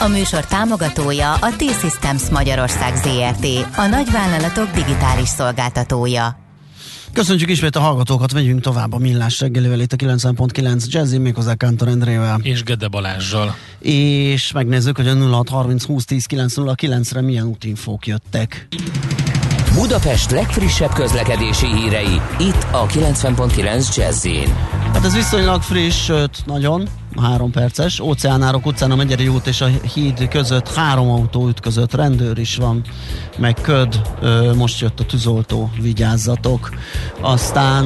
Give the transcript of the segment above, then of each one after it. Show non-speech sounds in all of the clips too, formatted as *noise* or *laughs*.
A műsor támogatója a T-Systems Magyarország ZRT, a nagyvállalatok digitális szolgáltatója. Köszönjük ismét a hallgatókat, megyünk tovább a Millás reggelivel itt a 9.9 Jazzy, méghozzá Kántor Endrével. És Gede Balázsjal. És megnézzük, hogy a 0630 20 10 909 re milyen útinfók jöttek. Budapest legfrissebb közlekedési hírei, itt a 90.9 jazz Hát ez viszonylag friss, sőt, nagyon, három perces. Óceánárok utcán a Megyeri út és a híd között három autó ütközött, rendőr is van, meg köd, most jött a tűzoltó, vigyázzatok. Aztán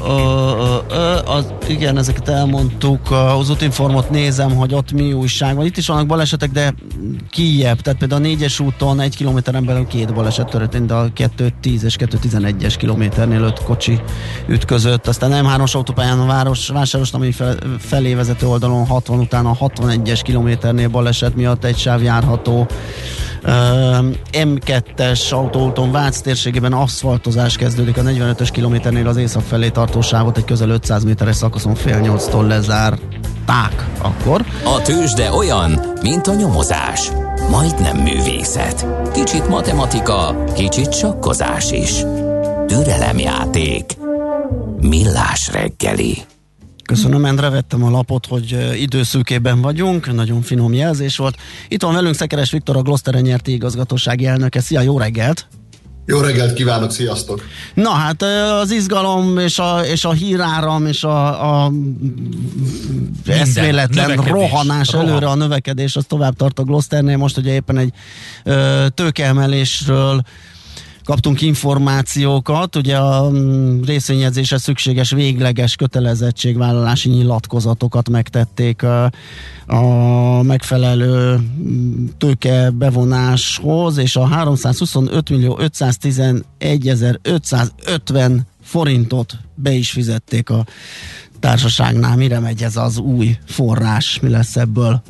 Ö, ö, ö, az, igen, ezeket elmondtuk. Az útinformot nézem, hogy ott mi újság van. Itt is vannak balesetek, de kijebb. Tehát például a négyes úton egy kilométeren belül két baleset történt, de a 210 és 211-es kilométernél öt kocsi ütközött. Aztán M3-os autópályán a város, vásáros, ami fel, felé vezető oldalon 60 után a 61-es kilométernél baleset miatt egy sáv járható. M2-es autóúton Vác térségében aszfaltozás kezdődik a 45-ös kilométernél az észak felé tartó sávot egy közel 500 méteres szakaszon fél nyolctól lezárták akkor. A tőzsde olyan, mint a nyomozás. Majdnem művészet. Kicsit matematika, kicsit sakkozás is. Türelemjáték. Millás reggeli. Köszönöm, Endre, vettem a lapot, hogy időszűkében vagyunk, nagyon finom jelzés volt. Itt van velünk Szekeres Viktor, a Gloster nyerti igazgatósági elnöke. Szia, jó reggelt! Jó reggelt kívánok, sziasztok! Na hát az izgalom és a, és a híráram és a, a eszméletlen rohanás rohan. előre a növekedés az tovább tart a Glosternél. Most ugye éppen egy ö, tőkeemelésről kaptunk információkat, ugye a mm, részvényedzésre szükséges végleges kötelezettségvállalási nyilatkozatokat megtették a, a megfelelő mm, tőke bevonáshoz, és a 325 millió 511 550 forintot be is fizették a társaságnál. Mire megy ez az új forrás? Mi lesz ebből?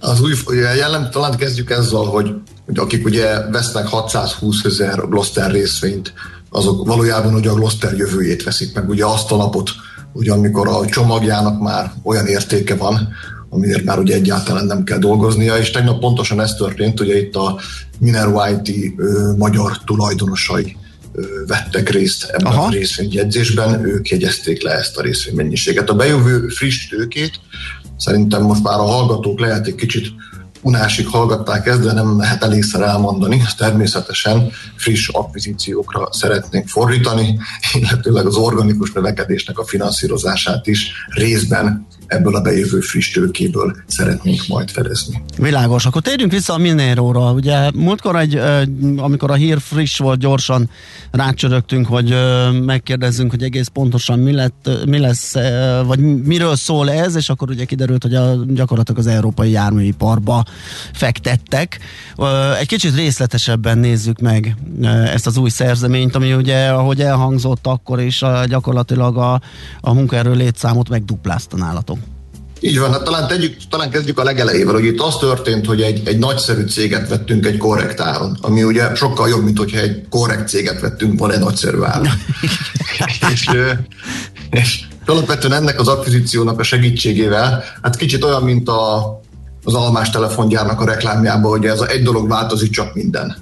Az új jellem, talán kezdjük ezzel, hogy hogy akik ugye vesznek 620 ezer Gloster részvényt, azok valójában ugye a Gloster jövőjét veszik meg, ugye azt a napot, ugye amikor a csomagjának már olyan értéke van, amiért már ugye egyáltalán nem kell dolgoznia, és tegnap pontosan ez történt, ugye itt a Miner White magyar tulajdonosai vettek részt ebben Aha. a részvényjegyzésben, ők jegyezték le ezt a részvénymennyiséget. A bejövő friss tőkét szerintem most már a hallgatók lehet egy kicsit unásig hallgatták ezt, de nem lehet elégszer elmondani. Természetesen friss akvizíciókra szeretnénk fordítani, illetőleg az organikus növekedésnek a finanszírozását is részben ebből a bejövő friss tőkéből szeretnénk majd fedezni. Világos, akkor térjünk vissza a Minéróra. Ugye múltkor egy, amikor a hír friss volt, gyorsan rácsörögtünk, hogy megkérdezzünk, hogy egész pontosan mi, lett, mi lesz, vagy miről szól ez, és akkor ugye kiderült, hogy a, gyakorlatilag az európai járműiparba fektettek. Egy kicsit részletesebben nézzük meg ezt az új szerzeményt, ami ugye, ahogy elhangzott akkor is, gyakorlatilag a, a munkaerő létszámot megduplázta nálatok. Így van, hát talán, tegyük, talán kezdjük a legelejével, hogy itt az történt, hogy egy, egy nagyszerű céget vettünk egy korrekt áron, ami ugye sokkal jobb, mint hogyha egy korrekt céget vettünk volna egy nagyszerű áron. *laughs* és, és alapvetően ennek az akvizíciónak a segítségével, hát kicsit olyan, mint a, az almás telefongyárnak a reklámjában, hogy ez a egy dolog változik, csak minden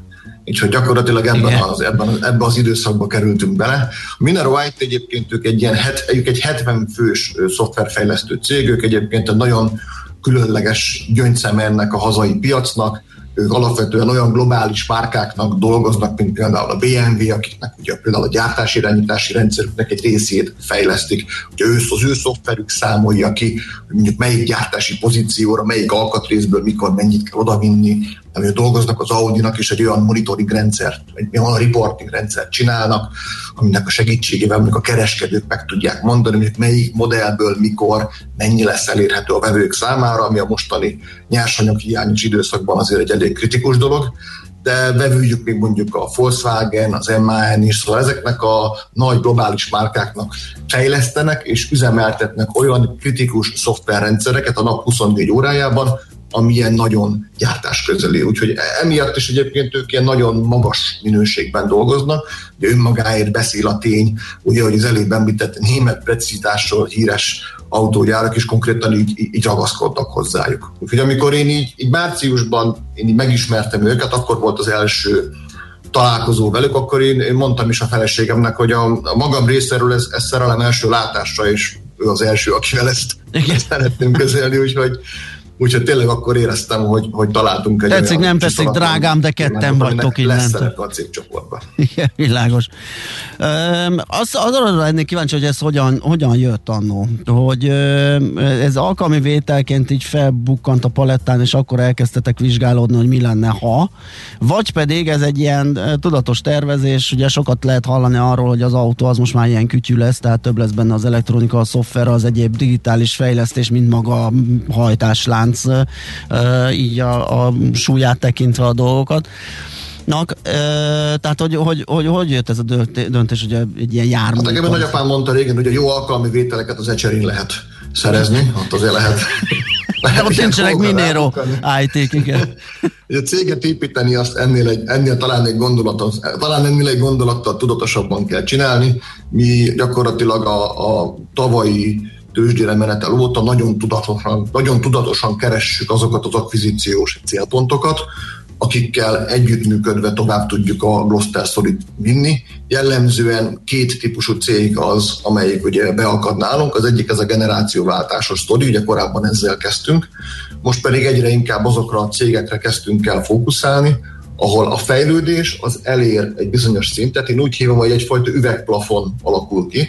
Úgyhogy gyakorlatilag ebben az, ebben, ebben az időszakban kerültünk bele. A Minero White egyébként ők egy, ilyen het, ők egy 70 fős szoftverfejlesztő cég, ők egyébként egy nagyon különleges gyöngyszem ennek a hazai piacnak, ők alapvetően olyan globális márkáknak dolgoznak, mint például a BMW, akiknek ugye például a gyártási irányítási rendszerüknek egy részét fejlesztik, hogy ő, az ő szoftverük számolja ki, hogy mondjuk melyik gyártási pozícióra, melyik alkatrészből mikor mennyit kell odavinni, hogy dolgoznak az Audi-nak is egy olyan monitoring rendszert, egy olyan reporting rendszert csinálnak, aminek a segítségével mondjuk a kereskedők meg tudják mondani, hogy melyik modellből mikor mennyi lesz elérhető a vevők számára, ami a mostani nyersanyag hiányos időszakban azért egy elég kritikus dolog, de bevőjük még mondjuk a Volkswagen, az MAN is, szóval ezeknek a nagy globális márkáknak fejlesztenek és üzemeltetnek olyan kritikus szoftverrendszereket a nap 24 órájában, amilyen nagyon gyártás közeli. Úgyhogy emiatt is egyébként ők ilyen nagyon magas minőségben dolgoznak, de önmagáért beszél a tény, ugye, hogy az előbb említett német precizitásról híres autógyárak is konkrétan így, így ragaszkodtak hozzájuk. Úgyhogy amikor én így, így márciusban én így megismertem őket, akkor volt az első találkozó velük, akkor én, én mondtam is a feleségemnek, hogy a, a magam részéről ez, ez szerelem első látásra, és ő az első, akivel ezt, ezt *laughs* szeretném közölni, úgyhogy Úgyhogy tényleg akkor éreztem, hogy, hogy találtunk egy Tetszik, nem tetszik, drágám, de ketten vagytok innen. a cégcsoportban. *laughs* Igen, világos. Az, arra lennék kíváncsi, hogy ez hogyan, hogyan jött annó, hogy ez alkalmi vételként így felbukkant a palettán, és akkor elkezdtetek vizsgálódni, hogy mi lenne, ha, vagy pedig ez egy ilyen tudatos tervezés, ugye sokat lehet hallani arról, hogy az autó az most már ilyen kütyű lesz, tehát több lesz benne az elektronika, a szoftver, az egyéb digitális fejlesztés, mint maga a hajtáslán lánc, így a, a súlyát tekintve a dolgokat. Nak, e, tehát hogy, hogy, hogy, hogy jött ez a döntés, hogy egy ilyen jármű? Hát nekem nagyapám mondta régen, hogy a jó alkalmi vételeket az ecserén lehet szerezni, ott azért lehet. *laughs* lehet ott nincsenek Minero IT-k, igen. *laughs* a céget építeni azt ennél, egy, ennél talán egy gondolatot, talán ennél egy gondolattal tudatosabban kell csinálni. Mi gyakorlatilag a, a tavalyi tőzsdére menetel óta nagyon tudatosan, nagyon tudatosan keressük azokat az akvizíciós célpontokat, akikkel együttműködve tovább tudjuk a Gloster Story vinni. Jellemzően két típusú cég az, amelyik ugye beakad nálunk. Az egyik ez a generációváltásos sztori, ugye korábban ezzel kezdtünk. Most pedig egyre inkább azokra a cégekre kezdtünk el fókuszálni, ahol a fejlődés az elér egy bizonyos szintet, én úgy hívom, hogy egyfajta üvegplafon alakul ki,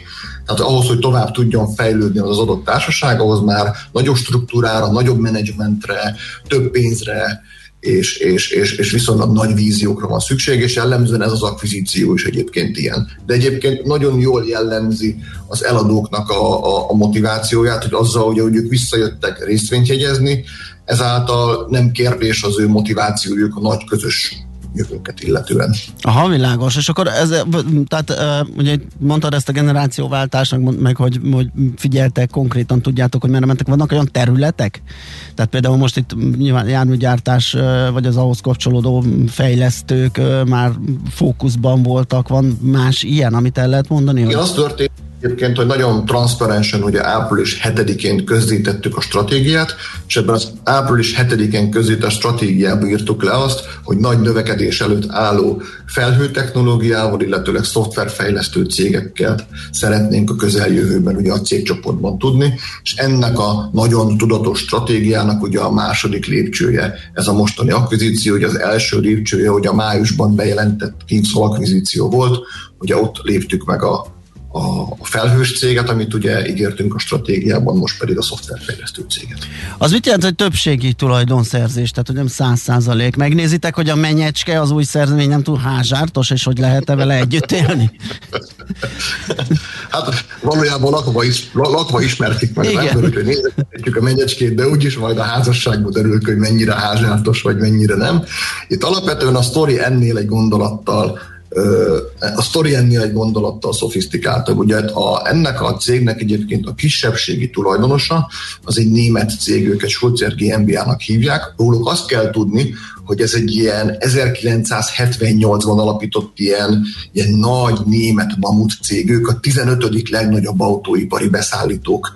tehát ahhoz, hogy tovább tudjon fejlődni az adott társaság, ahhoz már nagyobb struktúrára, nagyobb menedzsmentre, több pénzre, és, és, és, és viszonylag nagy víziókra van szükség, és jellemzően ez az akvizíció is egyébként ilyen. De egyébként nagyon jól jellemzi az eladóknak a, a, a motivációját, hogy azzal, hogy, hogy ők visszajöttek részvényt jegyezni, ezáltal nem kérdés az ő motivációjuk a nagy közös jövőnket illetően. Aha, világos. És akkor ez, tehát ugye mondtad ezt a generációváltást, meg hogy, hogy figyeltek konkrétan, tudjátok, hogy merre mentek. Vannak olyan területek? Tehát például most itt nyilván járműgyártás, vagy az ahhoz kapcsolódó fejlesztők már fókuszban voltak. Van más ilyen, amit el lehet mondani? Igen, az történt, Egyébként, hogy nagyon transzparensen, ugye április 7-én közzétettük a stratégiát, és ebben az április 7-én közzétett stratégiába írtuk le azt, hogy nagy növekedés előtt álló felhőtechnológiával, illetőleg szoftverfejlesztő cégekkel szeretnénk a közeljövőben ugye a cégcsoportban tudni, és ennek a nagyon tudatos stratégiának ugye a második lépcsője ez a mostani akvizíció, ugye az első lépcsője, hogy a májusban bejelentett King's akvizíció volt, ugye ott léptük meg a a felhős céget, amit ugye ígértünk a stratégiában, most pedig a szoftverfejlesztő céget. Az mit jelent, hogy többségi tulajdonszerzés, tehát hogy nem száz százalék? Megnézitek, hogy a menyecske, az új szerzemény nem túl házsártos, és hogy lehet-e vele együtt élni? hát valójában lakva, is, lakva ismertik meg Igen. az hogy nézzük a menyecskét, de úgyis majd a házasságban derül, hogy mennyire házsártos, vagy mennyire nem. Itt alapvetően a sztori ennél egy gondolattal a sztori ennél egy gondolattal szofisztikáltabb. Ugye a, ennek a cégnek egyébként a kisebbségi tulajdonosa, az egy német cég, őket Schulzer GmbH-nak hívják. Róluk azt kell tudni, hogy ez egy ilyen 1978-ban alapított ilyen, ilyen nagy német mamut cég. Ők a 15. legnagyobb autóipari beszállítók,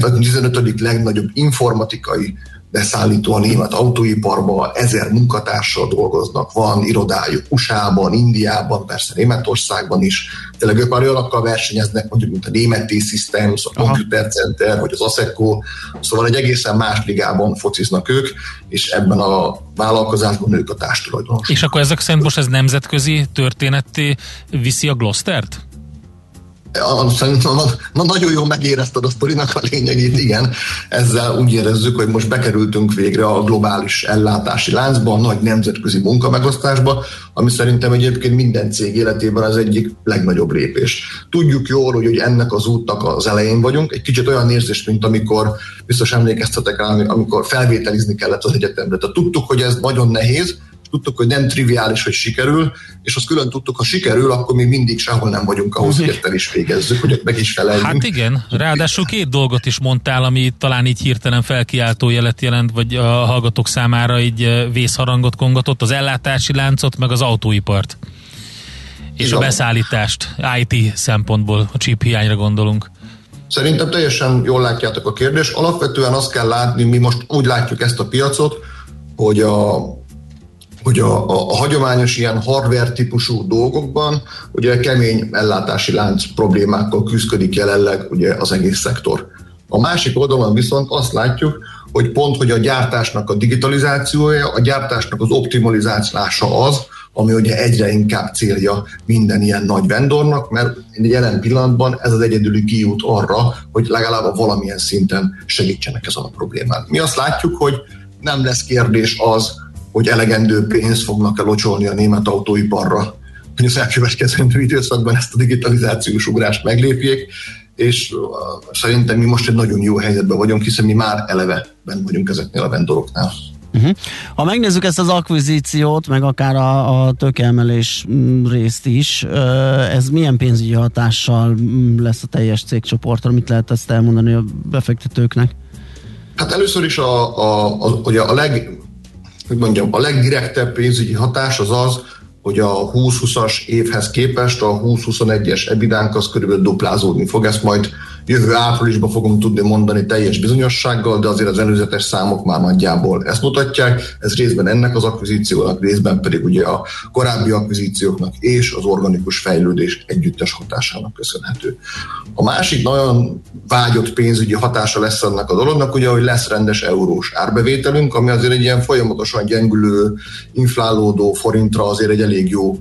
a 15. legnagyobb informatikai beszállító a német autóiparban, ezer munkatársal dolgoznak, van irodájuk USA-ban, Indiában, persze Németországban is. Tényleg ők már olyanokkal versenyeznek, mondjuk, mint a német T-Systems, a Computer Center, vagy az ASECO, szóval egy egészen más ligában fociznak ők, és ebben a vállalkozásban ők a társtulajdonosok. És akkor ezek szerint most ez nemzetközi történetté viszi a Gloster-t? Szerintem na, nagyon jól megérezted a sztorinak a lényegét, igen. Ezzel úgy érezzük, hogy most bekerültünk végre a globális ellátási láncba, a nagy nemzetközi munkamegosztásba, ami szerintem egyébként minden cég életében az egyik legnagyobb lépés. Tudjuk jól, hogy, hogy ennek az útnak az elején vagyunk. Egy kicsit olyan érzés, mint amikor, biztos emlékeztetek rá, amikor felvételizni kellett az egyetemre. Tehát tudtuk, hogy ez nagyon nehéz, tudtuk, hogy nem triviális, hogy sikerül, és azt külön tudtuk, ha sikerül, akkor mi mindig sehol nem vagyunk ahhoz, hogy ezt is végezzük, hogy meg is feleljünk. Hát igen, ráadásul két dolgot is mondtál, ami talán így hirtelen felkiáltó jelet jelent, vagy a hallgatók számára így vészharangot kongatott, az ellátási láncot, meg az autóipart. És Igen. a beszállítást IT szempontból, a chip hiányra gondolunk. Szerintem teljesen jól látjátok a kérdést. Alapvetően azt kell látni, mi most úgy látjuk ezt a piacot, hogy a, hogy a, a, a hagyományos ilyen hardware típusú dolgokban ugye kemény ellátási lánc problémákkal küzdik jelenleg ugye az egész szektor. A másik oldalon viszont azt látjuk, hogy pont, hogy a gyártásnak a digitalizációja, a gyártásnak az optimalizálása az, ami ugye egyre inkább célja minden ilyen nagy vendornak, mert jelen pillanatban ez az egyedüli kiút arra, hogy legalább valamilyen szinten segítsenek ezen a problémán. Mi azt látjuk, hogy nem lesz kérdés az, hogy elegendő pénzt fognak elocsolni a német autóiparra, hogy az elkövetkezendő időszakban ezt a digitalizációs ugrást meglépjék, és szerintem mi most egy nagyon jó helyzetben vagyunk, hiszen mi már eleve bent vagyunk ezeknél a vendoroknál. Uh-huh. Ha megnézzük ezt az akvizíciót, meg akár a, a tökemelés mm, részt is, ez milyen pénzügyi hatással mm, lesz a teljes cégcsoportra? Mit lehet ezt elmondani a befektetőknek? Hát először is a, a, a, ugye a leg, hogy mondjam, a legdirektebb pénzügyi hatás az az, hogy a 20-20-as évhez képest a 20-21-es ebidánk az körülbelül duplázódni fog. Ezt majd jövő áprilisban fogom tudni mondani teljes bizonyossággal, de azért az előzetes számok már nagyjából ezt mutatják. Ez részben ennek az akvizíciónak, részben pedig ugye a korábbi akvizícióknak és az organikus fejlődés együttes hatásának köszönhető. A másik nagyon vágyott pénzügyi hatása lesz annak a dolognak, ugye, hogy lesz rendes eurós árbevételünk, ami azért egy ilyen folyamatosan gyengülő, inflálódó forintra azért egy elég jó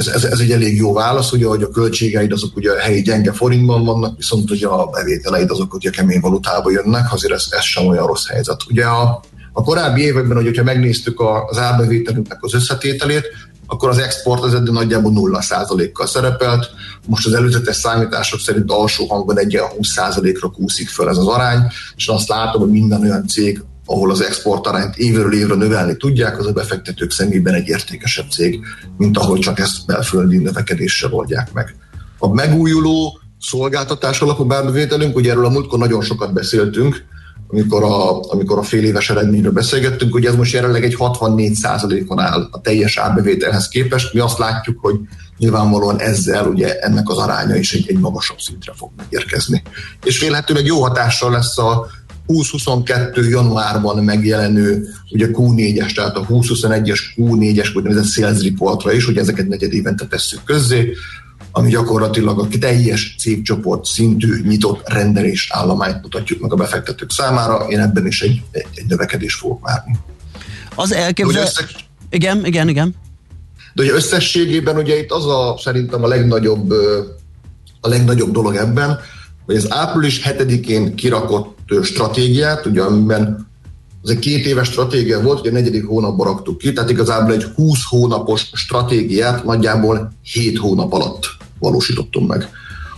ez, ez, ez egy elég jó válasz, ugye, hogy a költségeid azok ugye a helyi gyenge forintban vannak, viszont ugye a bevételeid azok ugye kemény valutába jönnek, azért ez, ez sem olyan rossz helyzet. Ugye a, a korábbi években, hogy, hogyha megnéztük az árbevételünknek az összetételét, akkor az export az eddig nagyjából 0%-kal szerepelt. Most az előzetes számítások szerint alsó hangon egy 20%-ra kúszik föl ez az arány, és azt látom, hogy minden olyan cég, ahol az export arányt évről évre növelni tudják, az a befektetők szemében egy értékesebb cég, mint ahol csak ezt belföldi növekedéssel oldják meg. A megújuló szolgáltatás alapú bárbevételünk, ugye erről a múltkor nagyon sokat beszéltünk, amikor a, amikor a fél éves eredményről beszélgettünk, hogy ez most jelenleg egy 64%-on áll a teljes árbevételhez képest. Mi azt látjuk, hogy nyilvánvalóan ezzel ugye ennek az aránya is egy, egy magasabb szintre fog megérkezni. És vélhetőleg jó hatással lesz a 2022 januárban megjelenő ugye Q4-es, tehát a 2021-es Q4-es úgynevezett sales reportra is, hogy ezeket negyed évente tesszük közzé, ami gyakorlatilag a teljes cégcsoport szintű nyitott rendelés állományt mutatjuk meg a befektetők számára. Én ebben is egy, egy, egy növekedést fogok várni. Az elképzel... Összes... Igen, igen, igen. De ugye összességében ugye itt az a szerintem a legnagyobb, a legnagyobb dolog ebben, hogy az április 7-én kirakott stratégiát, ugye amiben ez egy két éves stratégia volt, hogy a negyedik hónapban raktuk ki, tehát igazából egy 20 hónapos stratégiát nagyjából 7 hónap alatt valósítottunk meg.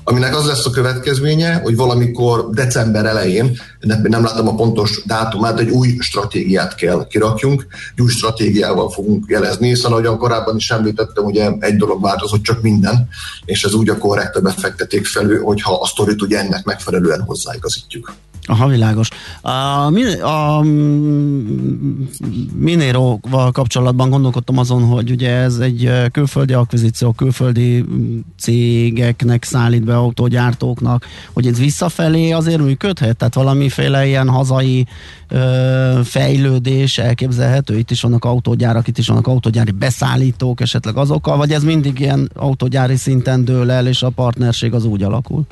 Aminek az lesz a következménye, hogy valamikor december elején, nem látom a pontos dátumát, egy új stratégiát kell kirakjunk, egy új stratégiával fogunk jelezni, hiszen ahogyan korábban is említettem, ugye egy dolog változott, csak minden, és ez úgy a korrekt a befekteték felül, hogyha a sztorit ugye ennek megfelelően hozzáigazítjuk. Aha, világos. A, a Minero-val kapcsolatban gondolkodtam azon, hogy ugye ez egy külföldi akvizíció, külföldi cégeknek szállít be autógyártóknak, hogy ez visszafelé azért működhet? Tehát valamiféle ilyen hazai ö, fejlődés elképzelhető? Itt is vannak autógyárak, itt is vannak autógyári beszállítók esetleg azokkal, vagy ez mindig ilyen autógyári szinten dől el, és a partnerség az úgy alakul?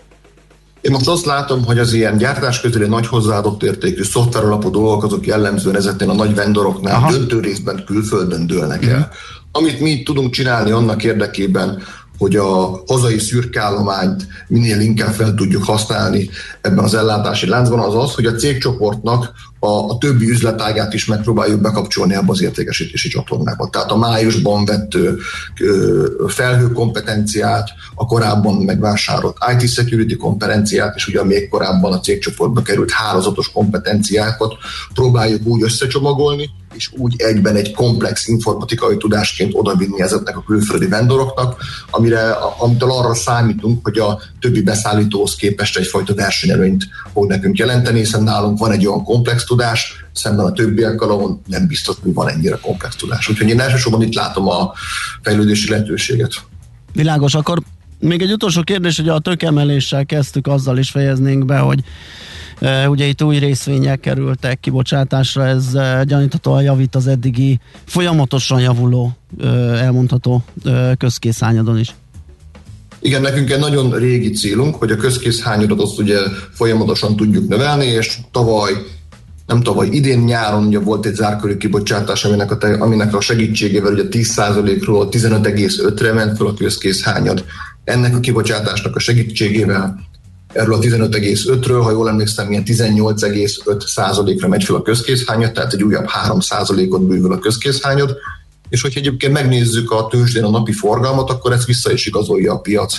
Én most azt látom, hogy az ilyen gyártás közeli nagy hozzáadott értékű szoftver alapú dolgok azok jellemzően ezeknél a nagy vendoroknál Aha. döntő részben külföldön dőlnek el. Mm. Amit mi tudunk csinálni annak érdekében, hogy a hazai szürkállományt minél inkább fel tudjuk használni ebben az ellátási láncban, az az, hogy a cégcsoportnak a, a többi üzletágát is megpróbáljuk bekapcsolni ebbe az értékesítési csatornába. Tehát a májusban vett felhő kompetenciát, a korábban megvásárolt IT security kompetenciát, és ugye még korábban a cégcsoportba került hálózatos kompetenciákat próbáljuk úgy összecsomagolni, és úgy egyben egy komplex informatikai tudásként odavinni ezeknek a külföldi vendoroknak, amire, amitől arra számítunk, hogy a többi beszállítóhoz képest egyfajta versenyelőnyt fog nekünk jelenteni, hiszen nálunk van egy olyan komplex tudás, szemben a többiekkel, ahol nem biztos, hogy van ennyire komplex tudás. Úgyhogy én elsősorban itt látom a fejlődési lehetőséget. Világos, akkor még egy utolsó kérdés, hogy a tökemeléssel kezdtük, azzal is fejeznénk be, hogy ugye itt új részvények kerültek kibocsátásra, ez gyaníthatóan javít az eddigi folyamatosan javuló, elmondható közkészányadon is. Igen, nekünk egy nagyon régi célunk, hogy a közkészhányadat azt ugye folyamatosan tudjuk növelni, és tavaly nem tavaly, idén nyáron ugye volt egy zárkörű kibocsátás, aminek a, aminek a segítségével ugye 10%-ról 15,5-re ment fel a közkészhányad. Ennek a kibocsátásnak a segítségével erről a 15,5-ről, ha jól emlékszem, ilyen 18,5%-ra megy fel a közkészhányad, tehát egy újabb 3%-ot bővül a közkészhányad, és hogyha egyébként megnézzük a tőzsdén a napi forgalmat, akkor ez vissza is igazolja a piac,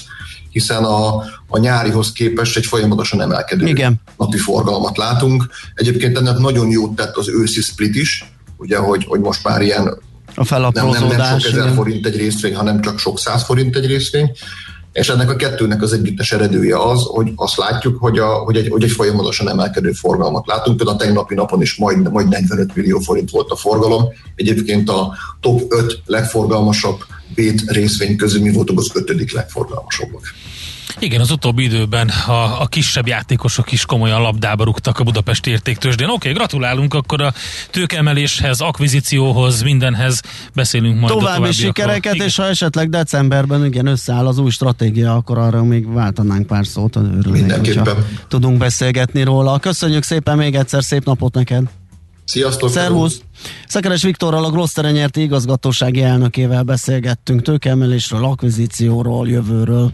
hiszen a, a nyárihoz képest egy folyamatosan emelkedő Igen. napi forgalmat látunk. Egyébként ennek nagyon jót tett az őszi split is, ugye, hogy, hogy most már ilyen a nem, nem, nem sok ezer forint egy részvény, hanem csak sok száz forint egy részvény. És ennek a kettőnek az együttes eredője az, hogy azt látjuk, hogy, a, hogy, egy, hogy egy folyamatosan emelkedő forgalmat látunk. Például a tegnapi napon is majd, majd 45 millió forint volt a forgalom. Egyébként a top 5 legforgalmasabb bét részvény közül mi voltunk az ötödik legforgalmasabbak. Igen, az utóbbi időben a, a kisebb játékosok is komolyan labdába rúgtak a Budapesti értéktősdén. Oké, okay, gratulálunk akkor a tőkemeléshez, akvizícióhoz, mindenhez beszélünk majd. További sikereket, igen. és ha esetleg decemberben igen összeáll az új stratégia, akkor arra még váltanánk pár szót, Mindenképpen. tudunk beszélgetni róla. Köszönjük szépen még egyszer, szép napot neked! Sziasztok! Szervusz! Szekeres Viktorral, a Gloster nyerti igazgatósági elnökével beszélgettünk tőkeemelésről, akvizícióról, jövőről.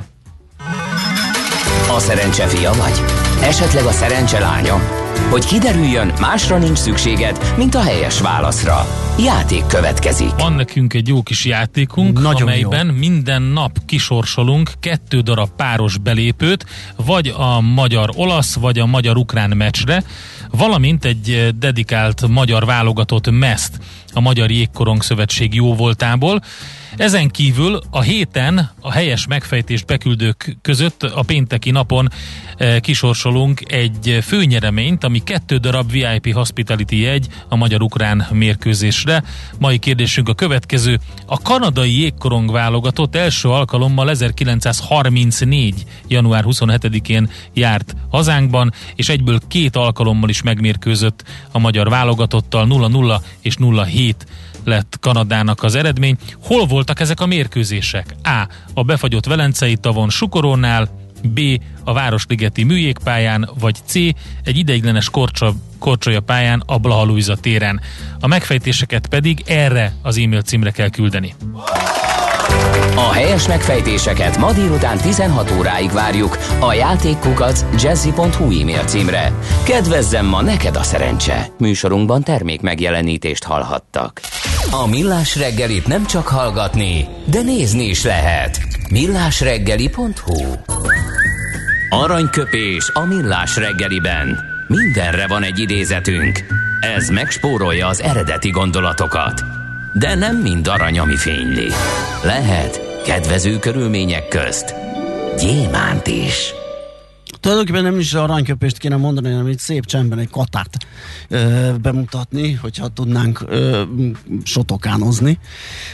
A szerencse fia vagy? Esetleg a szerencse lánya? Hogy kiderüljön, másra nincs szükséged, mint a helyes válaszra. Játék következik. Van nekünk egy jó kis játékunk, Nagyon amelyben jó. minden nap kisorsolunk kettő darab páros belépőt, vagy a magyar-olasz, vagy a magyar-ukrán meccsre, valamint egy dedikált magyar válogatott meszt a Magyar Jégkorong Szövetség jóvoltából. Ezen kívül a héten a helyes megfejtést beküldők között a pénteki napon e, kisorsolunk egy főnyereményt, ami kettő darab VIP Hospitality jegy a magyar-ukrán mérkőzésre. Mai kérdésünk a következő. A kanadai jégkorong válogatott első alkalommal 1934. január 27-én járt hazánkban, és egyből két alkalommal is megmérkőzött a magyar válogatottal 0-0 és 0-7 lett Kanadának az eredmény. Hol voltak ezek a mérkőzések? A. A befagyott Velencei tavon Sukorónál, B. A Városligeti műjégpályán, vagy C. Egy ideiglenes korcsa, korcsolya pályán a Blaha téren. A megfejtéseket pedig erre az e-mail címre kell küldeni. A helyes megfejtéseket ma délután 16 óráig várjuk a játékkukac jazzy.hu e-mail címre. Kedvezzem ma neked a szerencse! Műsorunkban termék megjelenítést hallhattak. A Millás reggelit nem csak hallgatni, de nézni is lehet. millásreggeli.hu Aranyköpés a Millás reggeliben. Mindenre van egy idézetünk. Ez megspórolja az eredeti gondolatokat. De nem mind arany, ami fényli. Lehet kedvező körülmények közt gyémánt is. Tulajdonképpen nem is aranyköpést kéne mondani, hanem egy szép csendben egy katát ö, bemutatni, hogyha tudnánk ö, sotokánozni,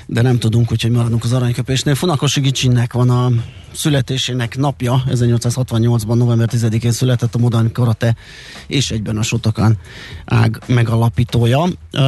de nem tudunk, úgyhogy maradunk az aranyköpésnél. Funakosi Gicsinnek van a születésének napja, 1868-ban november 10-én született a modern karate és egyben a Sotokán ág megalapítója. Ö,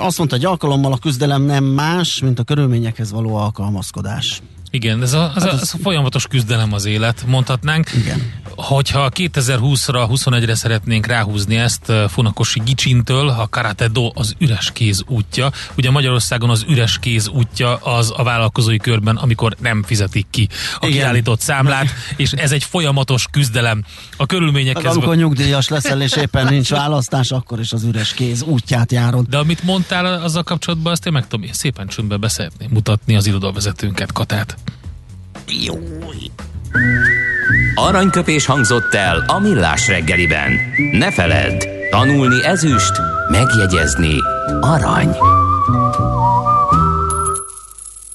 azt mondta, hogy alkalommal a küzdelem nem más, mint a körülményekhez való alkalmazkodás. Igen, ez a, ez, hát a, ez a folyamatos küzdelem az élet, mondhatnánk. Igen. Hogyha 2020-ra, 21-re szeretnénk ráhúzni ezt uh, Funakoshi Gicsintől, a Karate Do az üres kéz útja. Ugye Magyarországon az üres kéz útja az a vállalkozói körben, amikor nem fizetik ki a Igen. kiállított számlát, és ez egy folyamatos küzdelem. A körülményekhez... Hát, amikor nyugdíjas leszel, és éppen nincs választás, akkor is az üres kéz útját járod. De amit mondtál azzal kapcsolatban, azt én meg tudom, szépen csöndben beszeretném mutatni az irodavezetőnket, Katát. Jó. Aranyköpés hangzott el a millás reggeliben. Ne feledd, tanulni ezüst, Megjegyezni arany.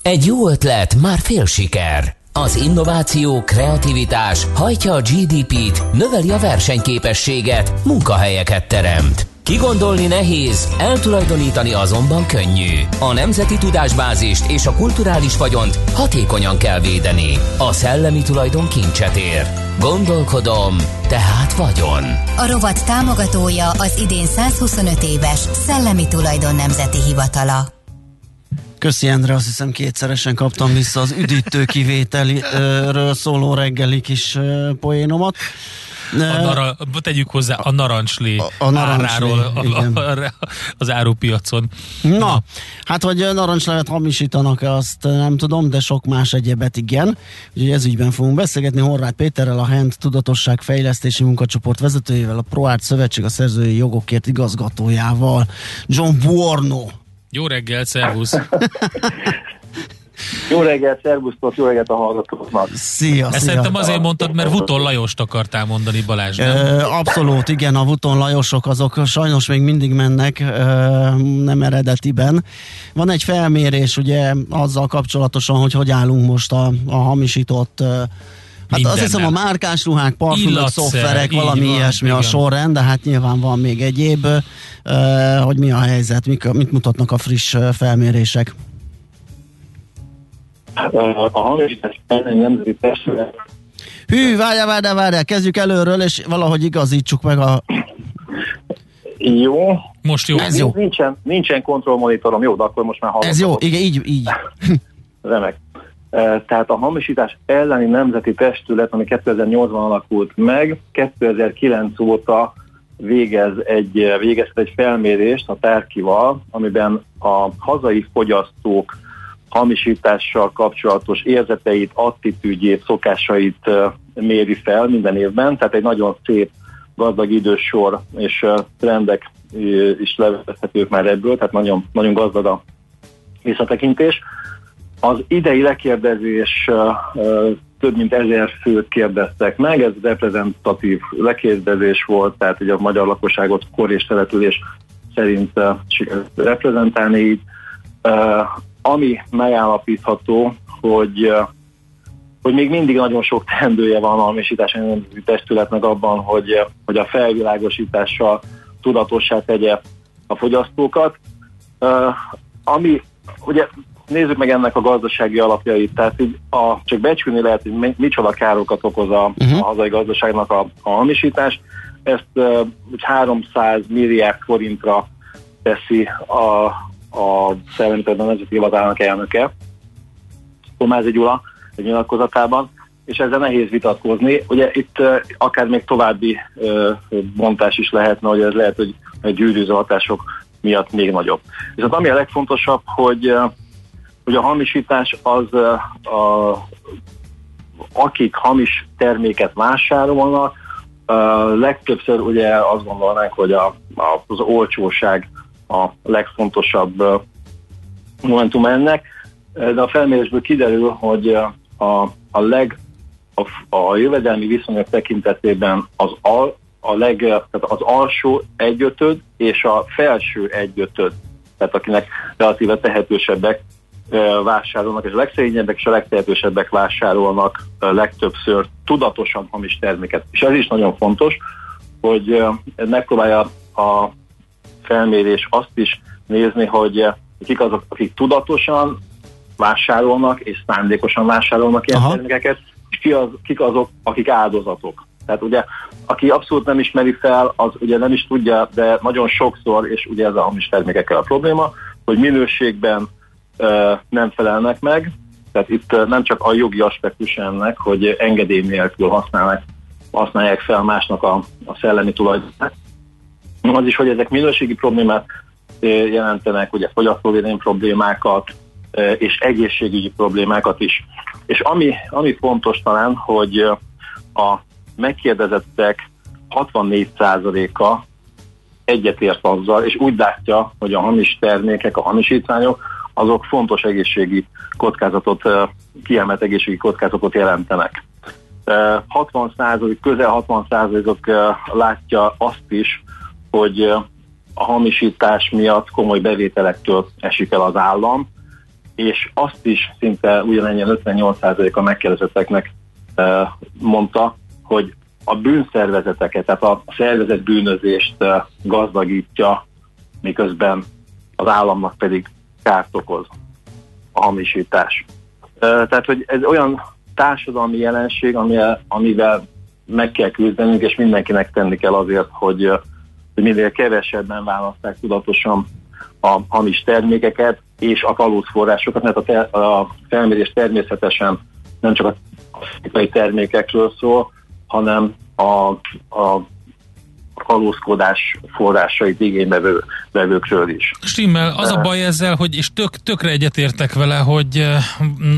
Egy jó ötlet, már fél siker. Az innováció, kreativitás hajtja a GDP-t, növeli a versenyképességet, munkahelyeket teremt. Kigondolni nehéz, eltulajdonítani azonban könnyű. A nemzeti tudásbázist és a kulturális vagyont hatékonyan kell védeni. A szellemi tulajdon kincset ér. Gondolkodom, tehát vagyon. A rovat támogatója az idén 125 éves Szellemi Tulajdon Nemzeti Hivatala. Köszi Endre, azt hiszem kétszeresen kaptam vissza az üdítő kivételről szóló reggeli kis poénomat. A nara, tegyük hozzá a narancslé a, a narancslé, áráról a, a, az árupiacon. Na, Na, hát hogy narancslevet hamisítanak-e, azt nem tudom, de sok más egyebet igen. Úgyhogy ez ügyben fogunk beszélgetni Horváth Péterrel, a HENT Tudatosság Fejlesztési Munkacsoport vezetőjével, a ProArt Szövetség a szerzői jogokért igazgatójával, John Buorno. Jó reggel, szervusz! *laughs* Jó reggelt, szervusztok, jó reggelt a hallgatóknak. Szia, Ezt szia. szerintem azért mondtad, mert Vuton Lajost akartál mondani, Balázs, nem? Ö, abszolút, igen, a Vuton Lajosok azok sajnos még mindig mennek, ö, nem eredetiben. Van egy felmérés ugye azzal kapcsolatosan, hogy hogy állunk most a, a hamisított ö, Hát Mindennel. azt hiszem a márkás ruhák, parfümök, szoftverek, valami van, ilyesmi igen. a sorrend, de hát nyilván van még egyéb, hogy mi a helyzet, mik, mit mutatnak a friss felmérések. A hamisítás ellen nemzeti testület Hű, várjál, várjál, várjál, kezdjük előről, és valahogy igazítsuk meg a... Jó. Most jó. Ez jó. Nincsen, nincsen kontrollmonitorom, jó, de akkor most már hallgatom. Ez jó, igen, így, így. *laughs* Remek. Tehát a hamisítás elleni nemzeti testület, ami 2008-ban alakult meg, 2009 óta végez egy, végez egy felmérést a Tárkival, amiben a hazai fogyasztók hamisítással kapcsolatos érzeteit, attitűdjét, szokásait méri fel minden évben, tehát egy nagyon szép, gazdag idősor és trendek is levezethetők már ebből, tehát nagyon, nagyon gazdag a visszatekintés. Az idei lekérdezés több mint ezer főt kérdeztek meg, ez reprezentatív lekérdezés volt, tehát ugye a magyar lakosságot kor és település szerint sikerült reprezentálni így. Ami megállapítható, hogy hogy még mindig nagyon sok teendője van a hamisítási testületnek abban, hogy, hogy a felvilágosítással tudatossá tegye a fogyasztókat. Uh, ami, ugye nézzük meg ennek a gazdasági alapjait, tehát így a, csak becsülni lehet, hogy micsoda károkat okoz a, uh-huh. a hazai gazdaságnak a, a hamisítás. Ezt uh, 300 milliárd forintra teszi a, a Szellemi Nemzeti Hivatának elnöke, Tomázi Gyula egy nyilatkozatában, és ezzel nehéz vitatkozni. Ugye itt akár még további bontás is lehetne, hogy ez lehet, hogy gyűrűző hatások miatt még nagyobb. Viszont ami a legfontosabb, hogy hogy a hamisítás az a, akik hamis terméket vásárolnak, legtöbbször ugye azt gondolnánk, hogy a, az olcsóság a legfontosabb momentum ennek, de a felmérésből kiderül, hogy a, a leg a, a jövedelmi viszonyok tekintetében az al, a leg, tehát az alsó egyötöd és a felső egyötöd, tehát akinek relatíve tehetősebbek, vásárolnak, és a legszegényebbek és a legtehetősebbek vásárolnak legtöbbször tudatosan hamis terméket. És ez is nagyon fontos, hogy megpróbálja a felmérés azt is nézni, hogy kik azok, akik tudatosan vásárolnak és szándékosan vásárolnak ilyen Aha. termékeket, és ki az, kik azok, akik áldozatok. Tehát ugye, aki abszolút nem ismeri fel, az ugye nem is tudja, de nagyon sokszor, és ugye ez a hamis termékekkel a probléma, hogy minőségben, nem felelnek meg. Tehát itt nem csak a jogi aspektus ennek, hogy engedély nélkül használnak, használják fel másnak a, a szellemi tulajdonát, az is, hogy ezek minőségi problémát jelentenek, ugye fogyasztóvédelmi problémákat, és egészségügyi problémákat is. És ami, ami fontos talán, hogy a megkérdezettek 64%-a egyetért azzal, és úgy látja, hogy a hamis termékek, a hamisítványok azok fontos egészségi kockázatot, kiemelt egészségi kockázatot jelentenek. 60% közel 60 százalékok látja azt is, hogy a hamisítás miatt komoly bevételektől esik el az állam, és azt is szinte ugyanennyien 58%-a megkérdezetteknek mondta, hogy a bűnszervezeteket, tehát a szervezet bűnözést gazdagítja, miközben az államnak pedig kárt okoz a hamisítás. Tehát, hogy ez olyan társadalmi jelenség, amivel, amivel meg kell küzdenünk, és mindenkinek tenni kell azért, hogy, hogy minél kevesebben választák tudatosan a hamis termékeket és a kalóz forrásokat, mert a, te, a felmérés természetesen nem csak a fizikai termékekről szól, hanem a, a kalózkodás forrásait igénybe vevőkről is. Stimmel, az a baj ezzel, hogy és tök, tökre egyetértek vele, hogy, eh,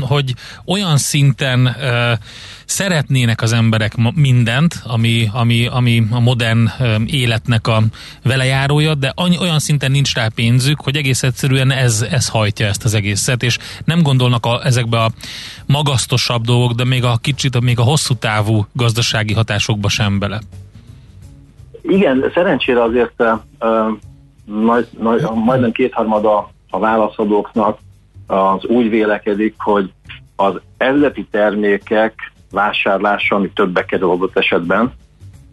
hogy olyan szinten uh, szeretnének az emberek mindent, ami, ami, ami a modern uh, életnek a velejárója, de olyan szinten nincs rá pénzük, hogy egész egyszerűen ez, ez hajtja ezt az egészet, és nem gondolnak a, ezekbe a magasztosabb dolgok, de még a kicsit, még a hosszú távú gazdasági hatásokba sem bele. Igen, szerencsére azért uh, nagy, nagy, majdnem kétharmada a válaszadóknak az úgy vélekedik, hogy az eredeti termékek vásárlása, ami többbe kerül adott esetben,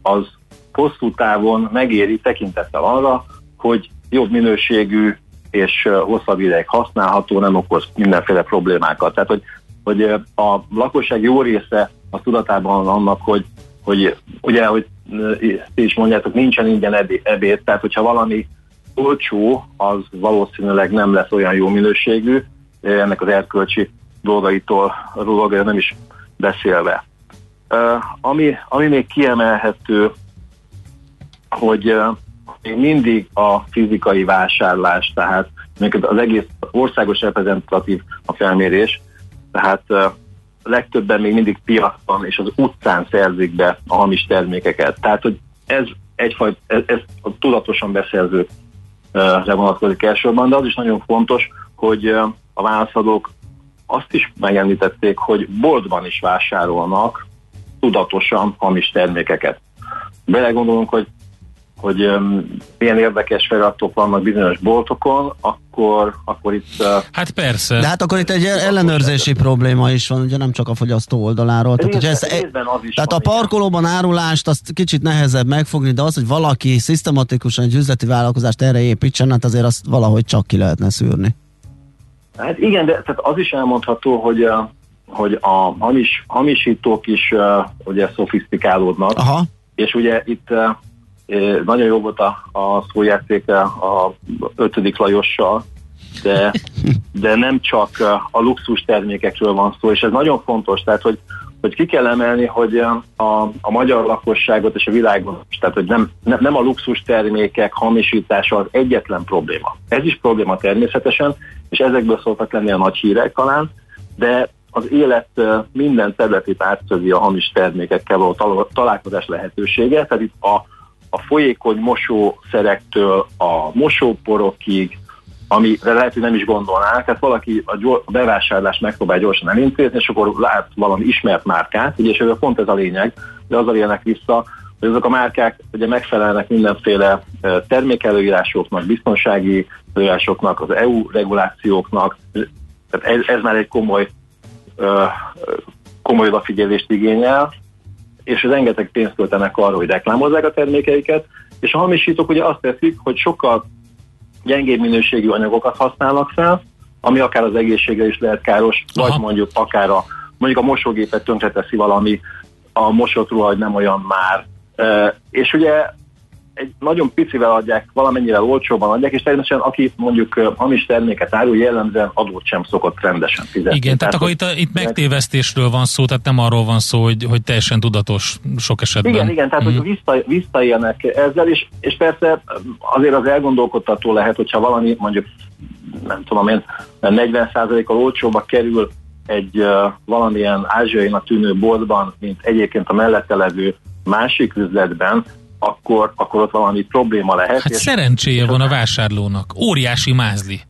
az hosszú távon megéri tekintettel arra, hogy jobb minőségű és hosszabb ideig használható, nem okoz mindenféle problémákat. Tehát, hogy, hogy a lakosság jó része a tudatában annak, hogy, hogy ugye, hogy ti is mondjátok, nincsen ingyen ebéd, tehát hogyha valami olcsó, az valószínűleg nem lesz olyan jó minőségű, ennek az erkölcsi dolgaitól, dolgaira nem is beszélve. Ami, ami még kiemelhető, hogy még mindig a fizikai vásárlás, tehát az egész országos reprezentatív a felmérés, tehát legtöbben még mindig piacon és az utcán szerzik be a hamis termékeket. Tehát, hogy ez egyfajta, ez, ez tudatosan beszerzőkre vonatkozik elsősorban, de az is nagyon fontos, hogy a válaszadók azt is megemlítették, hogy boltban is vásárolnak tudatosan hamis termékeket. Belegondolunk, hogy hogy um, milyen érdekes feladatok vannak bizonyos boltokon, akkor, akkor itt... Uh, hát persze. De hát akkor itt egy ellenőrzési probléma is van, ugye nem csak a fogyasztó oldaláról. Részben, tehát, ez, az is tehát a parkolóban igen. árulást azt kicsit nehezebb megfogni, de az, hogy valaki szisztematikusan egy üzleti vállalkozást erre építsen, hát azért azt valahogy csak ki lehetne szűrni. Hát igen, de tehát az is elmondható, hogy uh, hogy a hamis, hamisítók is uh, ugye szofisztikálódnak, Aha. és ugye itt uh, nagyon jó volt a, a szójáték a ötödik Lajossal, de, *laughs* de nem csak a luxus termékekről van szó, és ez nagyon fontos, tehát hogy, hogy ki kell emelni, hogy a, a magyar lakosságot és a világon, tehát hogy nem, nem, nem a luxus termékek hamisítása az egyetlen probléma. Ez is probléma természetesen, és ezekből szoktak lenni a nagy hírek talán, de az élet minden területét átszövi a hamis termékekkel való találkozás lehetősége, tehát itt a a folyékony mosószerektől a mosóporokig, amire lehet, hogy nem is gondolnák, tehát valaki a, gyor, a bevásárlást megpróbál gyorsan elintézni, és akkor lát valami ismert márkát, ugye, és pont ez a lényeg, de az élnek vissza, hogy azok a márkák ugye megfelelnek mindenféle termékelőírásoknak, biztonsági előírásoknak, az EU regulációknak, tehát ez, ez már egy komoly, komoly odafigyelést igényel, és rengeteg pénzt költenek arra, hogy reklámozzák a termékeiket, és a hamisítók ugye azt teszik, hogy sokkal gyengébb minőségű anyagokat használnak fel, ami akár az egészségre is lehet káros, Aha. vagy mondjuk akár a, mondjuk a mosógépet tönkreteszi valami, a mosott ruha, hogy nem olyan már. E, és ugye egy nagyon picivel adják, valamennyire olcsóban adják, és természetesen aki mondjuk hamis terméket árul, jellemzően adót sem szokott rendesen fizetni. Igen, tehát, tehát akkor itt, itt megtévesztésről van szó, tehát nem arról van szó, hogy, hogy teljesen tudatos sok esetben. Igen, igen, tehát mm. hogy vissza, visszaélnek ezzel, és, és persze azért az elgondolkodtató lehet, hogyha valami mondjuk nem tudom én, 40%-kal olcsóba kerül egy uh, valamilyen ázsiainak tűnő boltban, mint egyébként a mellette levő másik üzletben, akkor, akkor ott valami probléma lehet. Hát és szerencséje és van a vásárlónak. Óriási mázli.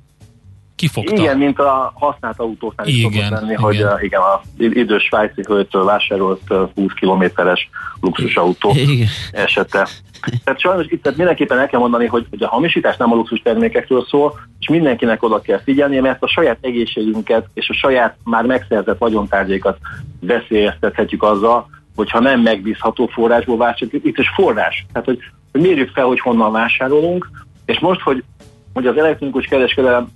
kifogta. Igen, mint a használt autóknál is Igen, lenni, igen. hogy uh, igen, a idős svájci hölgytől vásárolt uh, 20 kilométeres luxusautó Igen. esete. Tehát sajnos itt tehát mindenképpen el kell mondani, hogy, hogy a hamisítás nem a luxus termékekről szól, és mindenkinek oda kell figyelnie, mert a saját egészségünket és a saját már megszerzett vagyontárgyaikat veszélyeztethetjük azzal, hogyha nem megbízható forrásból vásároljuk. Itt is forrás. Tehát, hogy, hogy mérjük fel, hogy honnan vásárolunk, és most, hogy, hogy az elektronikus kereskedelem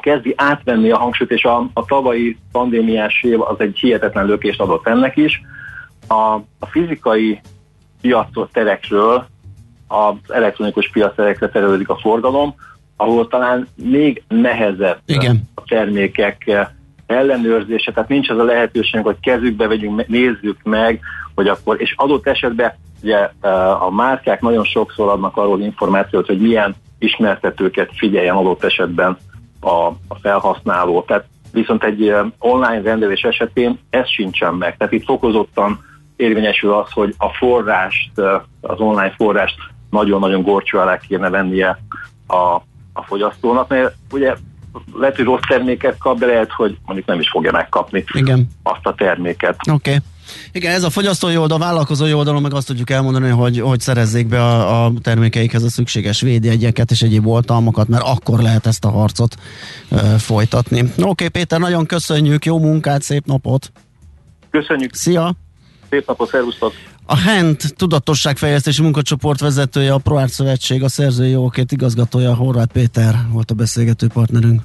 kezdi átvenni a hangsúlyt, és a, a tavalyi pandémiás év az egy hihetetlen lökést adott ennek is. A, a fizikai piacot terekről az elektronikus piacterekre terelődik a forgalom, ahol talán még nehezebb Igen. a termékek ellenőrzése, tehát nincs az a lehetőség, hogy kezükbe vegyünk, nézzük meg, hogy akkor, és adott esetben ugye a márkák nagyon sokszor adnak arról információt, hogy milyen ismertetőket figyeljen adott esetben a, a felhasználó. Tehát viszont egy eh, online rendelés esetén ez sincsen meg. Tehát itt fokozottan érvényesül az, hogy a forrást, eh, az online forrást nagyon-nagyon gorcsó alá kéne vennie a, a fogyasztónak, mert ugye lehet, hogy rossz terméket kap, de lehet, hogy mondjuk nem is fogja megkapni Igen. azt a terméket. Oké. Okay. Igen, ez a fogyasztói oldal, a vállalkozói oldalon meg azt tudjuk elmondani, hogy, hogy szerezzék be a, a termékeikhez a szükséges védjegyeket és egyéb oltalmakat, mert akkor lehet ezt a harcot ö, folytatni. Oké, okay, Péter, nagyon köszönjük, jó munkát, szép napot! Köszönjük, Szia! szép napot, szervusztok! A HENT tudatosságfejlesztési munkacsoport vezetője, a ProArt Szövetség, a szerzői jogokért igazgatója, Horváth Péter volt a beszélgető partnerünk.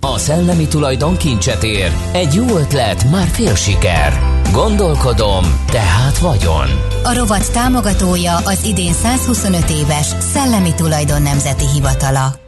A szellemi tulajdon kincset ér. Egy jó ötlet, már fél siker. Gondolkodom, tehát vagyon. A rovat támogatója az idén 125 éves Szellemi Tulajdon Nemzeti Hivatala.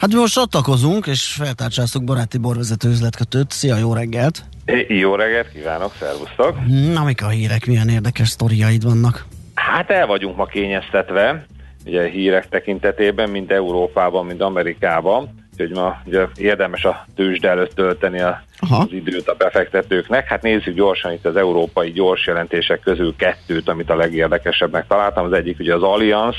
Hát mi most csatlakozunk, és feltárcsáztuk baráti borvezető üzletkötőt. Szia, jó reggelt! Jó reggelt kívánok, szervusztok! Na, mik a hírek, milyen érdekes sztoriaid vannak? Hát el vagyunk ma kényeztetve, ugye hírek tekintetében, mind Európában, mind Amerikában, úgyhogy ma ugye érdemes a tőzsde előtt tölteni a, Aha. az időt a befektetőknek. Hát nézzük gyorsan itt az európai gyors jelentések közül kettőt, amit a legérdekesebbnek találtam. Az egyik ugye az Allianz,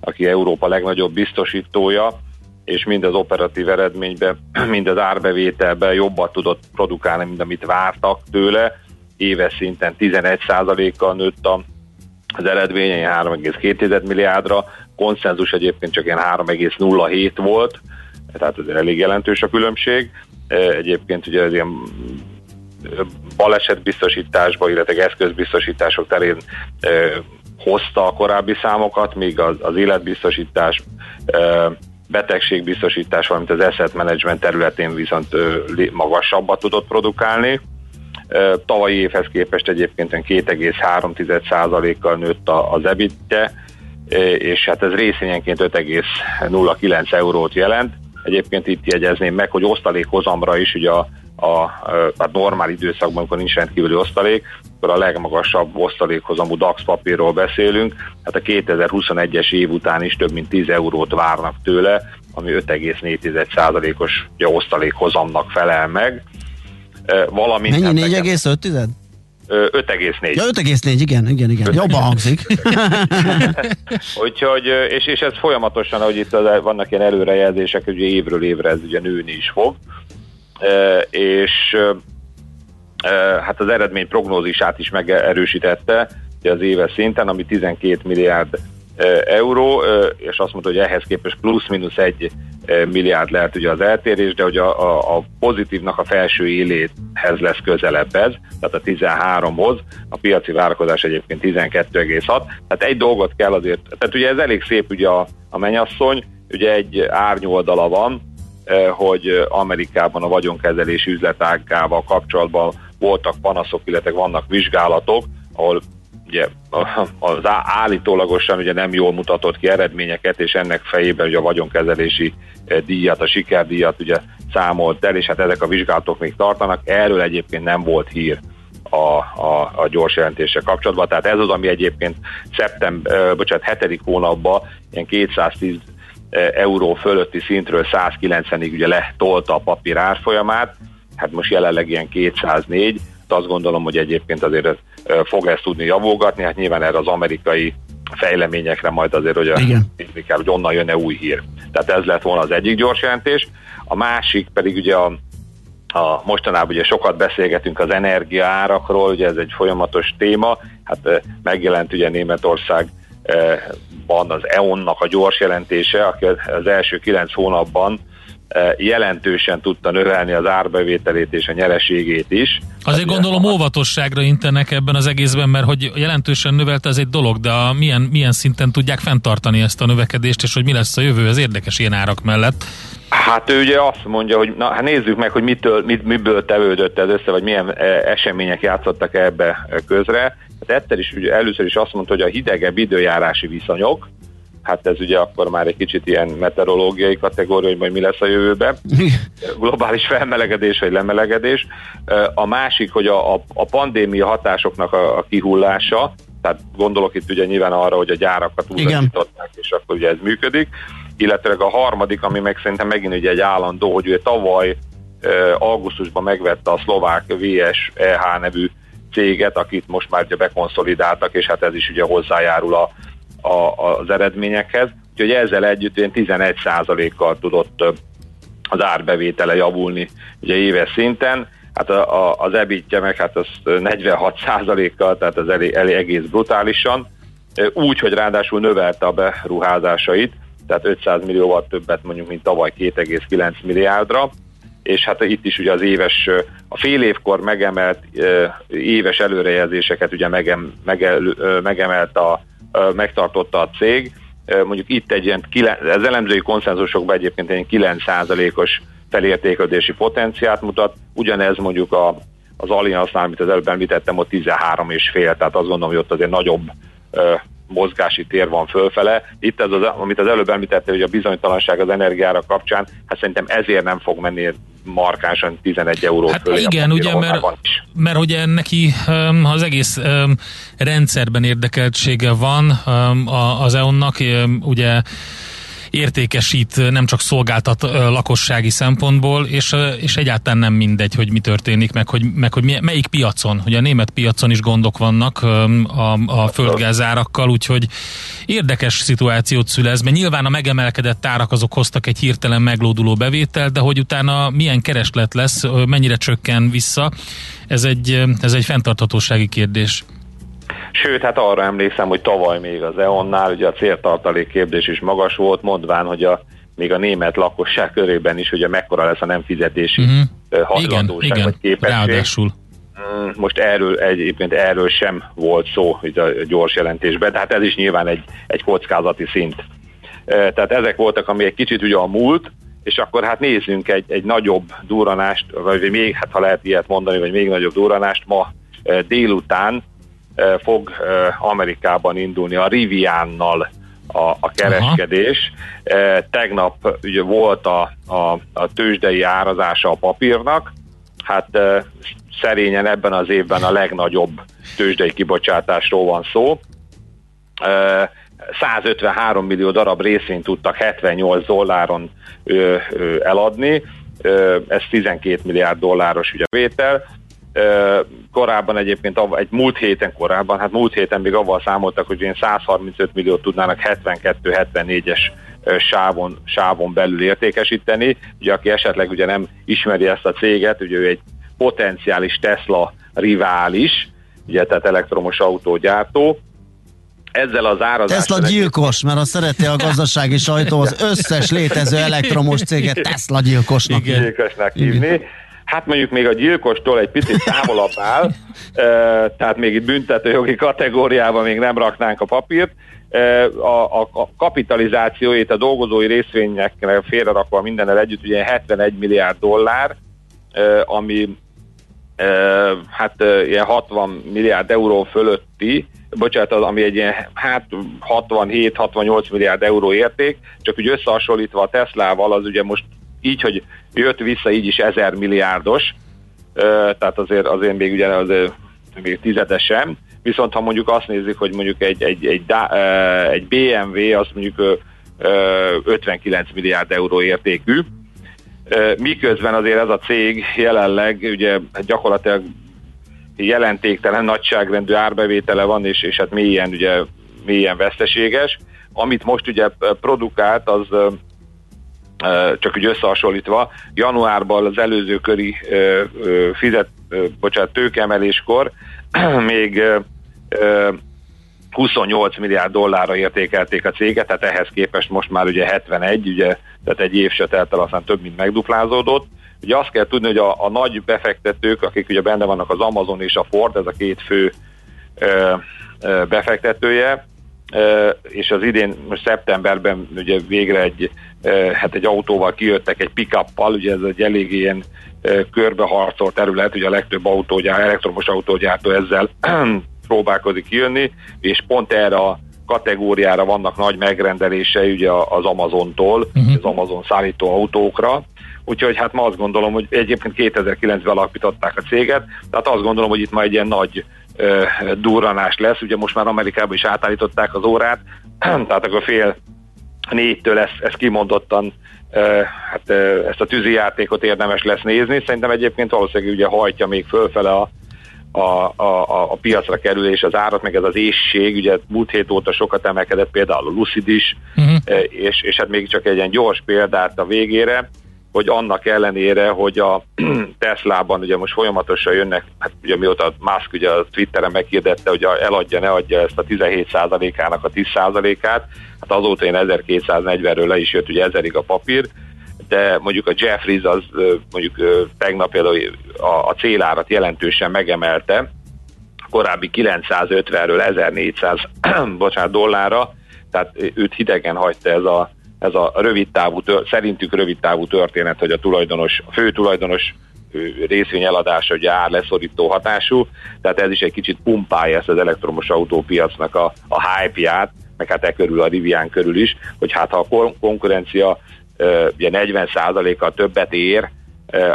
aki Európa legnagyobb biztosítója, és mind az operatív eredményben, *clears throat* mind az árbevételben jobbat tudott produkálni, mint amit vártak tőle. Éves szinten 11%-kal nőtt a, az eredményei 3,2 milliárdra, konszenzus egyébként csak ilyen 3,07 volt, tehát ez elég jelentős a különbség. E, Egyébként ugye ez ilyen balesetbiztosításba, illetve eszközbiztosítások terén e, hozta a korábbi számokat, míg az, az életbiztosítás e, betegségbiztosítás, valamint az asset management területén viszont magasabbat tudott produkálni. Tavalyi évhez képest egyébként olyan 2,3%-kal nőtt az ebitje, és hát ez részényenként 5,09 eurót jelent. Egyébként itt jegyezném meg, hogy osztalékhozamra is ugye a, a, a normál időszakban, amikor nincs rendkívüli osztalék, akkor a legmagasabb osztalékhozamú DAX papírról beszélünk, hát a 2021-es év után is több mint 10 eurót várnak tőle, ami 5,4%-os ugye, osztalékhozamnak felel meg. Valamint Mennyi? hát nekem- 4,5? Ö, 5,4. Ja, 5,4, igen, igen, igen. Jobban hangzik. *laughs* Úgyhogy, és, és ez folyamatosan, ahogy itt az, vannak ilyen előrejelzések, hogy ugye évről évre ez ugye nőni is fog, és hát az eredmény prognózisát is megerősítette ugye az éves szinten, ami 12 milliárd euró, és azt mondta, hogy ehhez képest plusz-minusz egy milliárd lehet ugye az eltérés, de hogy a, a, a pozitívnak a felső éléhez lesz közelebb ez, tehát a 13-hoz, a piaci várakozás egyébként 12,6, tehát egy dolgot kell azért, tehát ugye ez elég szép ugye a, a mennyasszony, ugye egy árnyoldala van, hogy Amerikában a vagyonkezelési üzletágával kapcsolatban voltak panaszok, illetve vannak vizsgálatok, ahol ugye az állítólagosan ugye nem jól mutatott ki eredményeket, és ennek fejében ugye a vagyonkezelési eh, díjat, a sikerdíjat ugye számolt el, és hát ezek a vizsgálatok még tartanak, erről egyébként nem volt hír a, a, a gyors jelentése kapcsolatban. Tehát ez az, ami egyébként szeptember, bocsánat, hetedik hónapban ilyen 210 euró fölötti szintről 190-ig ugye letolta a papír árfolyamát, hát most jelenleg ilyen 204, azt gondolom, hogy egyébként azért ez, fog ezt tudni javulgatni, hát nyilván erre az amerikai fejleményekre majd azért, hogy, a, kell, hogy onnan jön-e új hír. Tehát ez lett volna az egyik gyors jelentés. A másik pedig ugye a, a mostanában ugye sokat beszélgetünk az energiaárakról, ugye ez egy folyamatos téma, hát megjelent ugye Németország van az EON-nak a gyors jelentése, aki az első kilenc hónapban jelentősen tudta növelni az árbevételét és a nyereségét is. Azért gondolom óvatosságra intenek ebben az egészben, mert hogy jelentősen növelte ez egy dolog, de a milyen, milyen szinten tudják fenntartani ezt a növekedést, és hogy mi lesz a jövő, ez érdekes ilyen árak mellett. Hát ő ugye azt mondja, hogy na, hát nézzük meg, hogy mitől, mit, miből tevődött ez össze, vagy milyen események játszottak ebbe közre. Hát ettől is ugye először is azt mondta, hogy a hidegebb időjárási viszonyok, hát ez ugye akkor már egy kicsit ilyen meteorológiai kategória, hogy majd mi lesz a jövőben. Globális felmelegedés vagy lemelegedés. A másik, hogy a, a, a pandémia hatásoknak a, a kihullása, tehát gondolok itt ugye nyilván arra, hogy a gyárakat újraították, és akkor ugye ez működik, illetve a harmadik, ami meg szerintem megint ugye egy állandó, hogy ugye tavaly augusztusban megvette a szlovák VSEH nevű céget, akit most már ugye bekonszolidáltak, és hát ez is ugye hozzájárul a, a, az eredményekhez. Úgyhogy ezzel együtt ilyen 11%-kal tudott az árbevétele javulni ugye éves szinten. Hát a, a, az ebitje meg hát az 46%-kal, tehát az elég, elég egész brutálisan. Úgy, hogy ráadásul növelte a beruházásait, tehát 500 millióval többet mondjuk, mint tavaly 2,9 milliárdra, és hát itt is ugye az éves, a fél évkor megemelt éves előrejelzéseket ugye megem, megel, megemelt a megtartotta a cég. Mondjuk itt egy ilyen, az elemzői konszenzusokban egyébként egy 9%-os felértékelődési potenciát mutat, ugyanez mondjuk a, az Allianznál, amit az előbb említettem, ott 13 és fél, tehát azt gondolom, hogy ott azért nagyobb mozgási tér van fölfele. Itt ez az, amit az előbb említette, hogy a bizonytalanság az energiára kapcsán, hát szerintem ezért nem fog menni markánsan 11 euró hát fölé. Igen, ugye, mert, mert ugye neki az egész rendszerben érdekeltsége van az EON-nak, ugye értékesít, nem csak szolgáltat lakossági szempontból, és, és egyáltalán nem mindegy, hogy mi történik, meg hogy, meg hogy melyik piacon. Ugye a német piacon is gondok vannak a, a földgázárakkal, úgyhogy érdekes szituációt szülez, mert nyilván a megemelkedett árak azok hoztak egy hirtelen meglóduló bevételt, de hogy utána milyen kereslet lesz, mennyire csökken vissza, ez egy, ez egy fenntarthatósági kérdés. Sőt, hát arra emlékszem, hogy tavaly még az EON-nál ugye a céltartalék kérdés is magas volt, mondván, hogy a még a német lakosság körében is, ugye mekkora lesz a nem fizetési uh-huh. hajlandóság igen, vagy képesség. Ráadásul. Mm, most erről egyébként erről sem volt szó itt a gyors jelentésben, tehát ez is nyilván egy, egy kockázati szint. Tehát ezek voltak, ami egy kicsit ugye a múlt, és akkor hát nézzünk egy, egy nagyobb duranást, vagy még, hát ha lehet ilyet mondani, vagy még nagyobb duranást ma délután fog Amerikában indulni a Riviannal a, a kereskedés. Aha. Tegnap ugye volt a, a, a tőzsdei árazása a papírnak, hát szerényen ebben az évben a legnagyobb tőzsdei kibocsátásról van szó. 153 millió darab részvényt tudtak 78 dolláron eladni, ez 12 milliárd dolláros ugye vétel, korábban egyébként egy múlt héten korábban, hát múlt héten még avval számoltak, hogy ilyen 135 milliót tudnának 72-74-es sávon, sávon belül értékesíteni. Ugye aki esetleg ugye nem ismeri ezt a céget, ugye ő egy potenciális Tesla rivális, ugye tehát elektromos autógyártó, ezzel az árazással... Tesla gyilkos, mert a szereti a gazdasági sajtó az összes létező elektromos céget Tesla gyilkosnak. Igen. Gyilkosnak hívni. Igen. Hát mondjuk még a gyilkostól egy picit távolabb áll, *laughs* tehát még itt büntetőjogi kategóriában még nem raknánk a papírt. A, a, a kapitalizációit a dolgozói részvényekre félrerakva mindennel együtt ugye 71 milliárd dollár, ami hát ilyen 60 milliárd euró fölötti, bocsánat, az, ami egy ilyen hát 67-68 milliárd euró érték, csak úgy összehasonlítva a Teslával, az ugye most így, hogy jött vissza így is 1000 milliárdos, tehát azért, azért még ugye azért még tizedesen, viszont ha mondjuk azt nézzük, hogy mondjuk egy, egy, egy, egy BMW az mondjuk 59 milliárd euró értékű, miközben azért ez a cég jelenleg ugye gyakorlatilag jelentéktelen nagyságrendű árbevétele van, és, és hát mélyen, ugye, mélyen veszteséges. Amit most ugye produkált, az csak úgy összehasonlítva, januárban az előző köri fizet, bocsánat, tőkemeléskor *clears throat* még 28 milliárd dollárra értékelték a céget, tehát ehhez képest most már ugye 71, ugye, tehát egy év se telt el, aztán több mint megduplázódott. Ugye azt kell tudni, hogy a, a nagy befektetők, akik ugye benne vannak az Amazon és a Ford, ez a két fő ö, ö, befektetője, és az idén most szeptemberben ugye végre egy, hát egy autóval kijöttek egy pick-uppal, ugye ez egy elég ilyen körbeharcolt terület, ugye a legtöbb autógyár, elektromos autógyártó ezzel *clears throat* próbálkozik kijönni, és pont erre a kategóriára vannak nagy megrendelései ugye az Amazontól, uh-huh. az Amazon szállító autókra, Úgyhogy hát ma azt gondolom, hogy egyébként 2009-ben alapították a céget, tehát azt gondolom, hogy itt ma egy ilyen nagy durranás lesz. Ugye most már Amerikában is átállították az órát, *clears throat* tehát akkor fél négytől ezt, ezt kimondottan hát, ezt a tűzi játékot érdemes lesz nézni. Szerintem egyébként valószínűleg ugye hajtja még fölfele a a, a, a piacra kerülés, az árat, meg ez az ésség, ugye múlt hét óta sokat emelkedett például a Lucid is, uh-huh. és, és hát még csak egy ilyen gyors példát a végére, hogy annak ellenére, hogy a *clears throat* Teslában ugye most folyamatosan jönnek, hát ugye mióta Musk ugye a Twitteren meghirdette, hogy eladja, ne adja ezt a 17%-ának a 10%-át, hát azóta én 1240-ről le is jött ugye ezerig a papír, de mondjuk a Jeffries az mondjuk tegnap például a, a célárat jelentősen megemelte, korábbi 950-ről 1400 *clears throat* bocsánat, dollárra, tehát őt hidegen hagyta ez a, ez a rövid távú, szerintük rövid távú történet, hogy a tulajdonos, a fő tulajdonos részvény eladása ugye ár leszorító hatású, tehát ez is egy kicsit pumpálja ezt az elektromos autópiacnak a, a hype-ját, meg hát e körül a Rivian körül is, hogy hát ha a konkurencia ugye 40%-kal többet ér,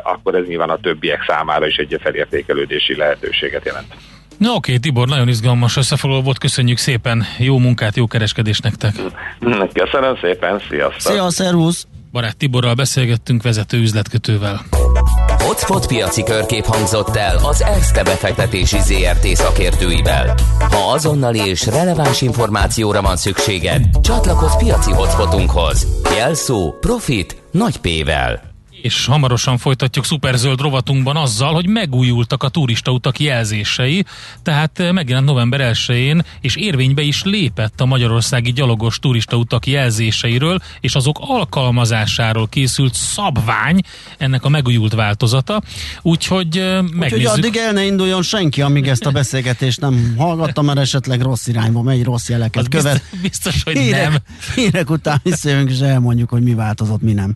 akkor ez nyilván a többiek számára is egy felértékelődési lehetőséget jelent. Na oké, Tibor, nagyon izgalmas összefoglaló volt, köszönjük szépen, jó munkát, jó kereskedést nektek! Köszönöm szépen, sziasztok! Szia, szervusz! Barát Tiborral beszélgettünk vezető üzletkötővel. Hotspot piaci körkép hangzott el az ESZTE befektetési ZRT szakértőivel. Ha azonnali és releváns információra van szükséged, csatlakozz piaci hotspotunkhoz. Jelszó Profit nagy P-vel és hamarosan folytatjuk szuperzöld rovatunkban azzal, hogy megújultak a turistautak jelzései, tehát eh, megjelent november 1-én, és érvénybe is lépett a magyarországi gyalogos turistautak jelzéseiről, és azok alkalmazásáról készült szabvány, ennek a megújult változata. Úgyhogy eh, megnézzük. Úgyhogy addig el ne induljon senki, amíg ezt a beszélgetést nem hallgatta, mert esetleg rossz irányba megy, rossz jeleket Az követ. Biztos, biztos hogy hírek, nem. Hírek után visszajövünk, és elmondjuk, hogy mi változott, mi nem.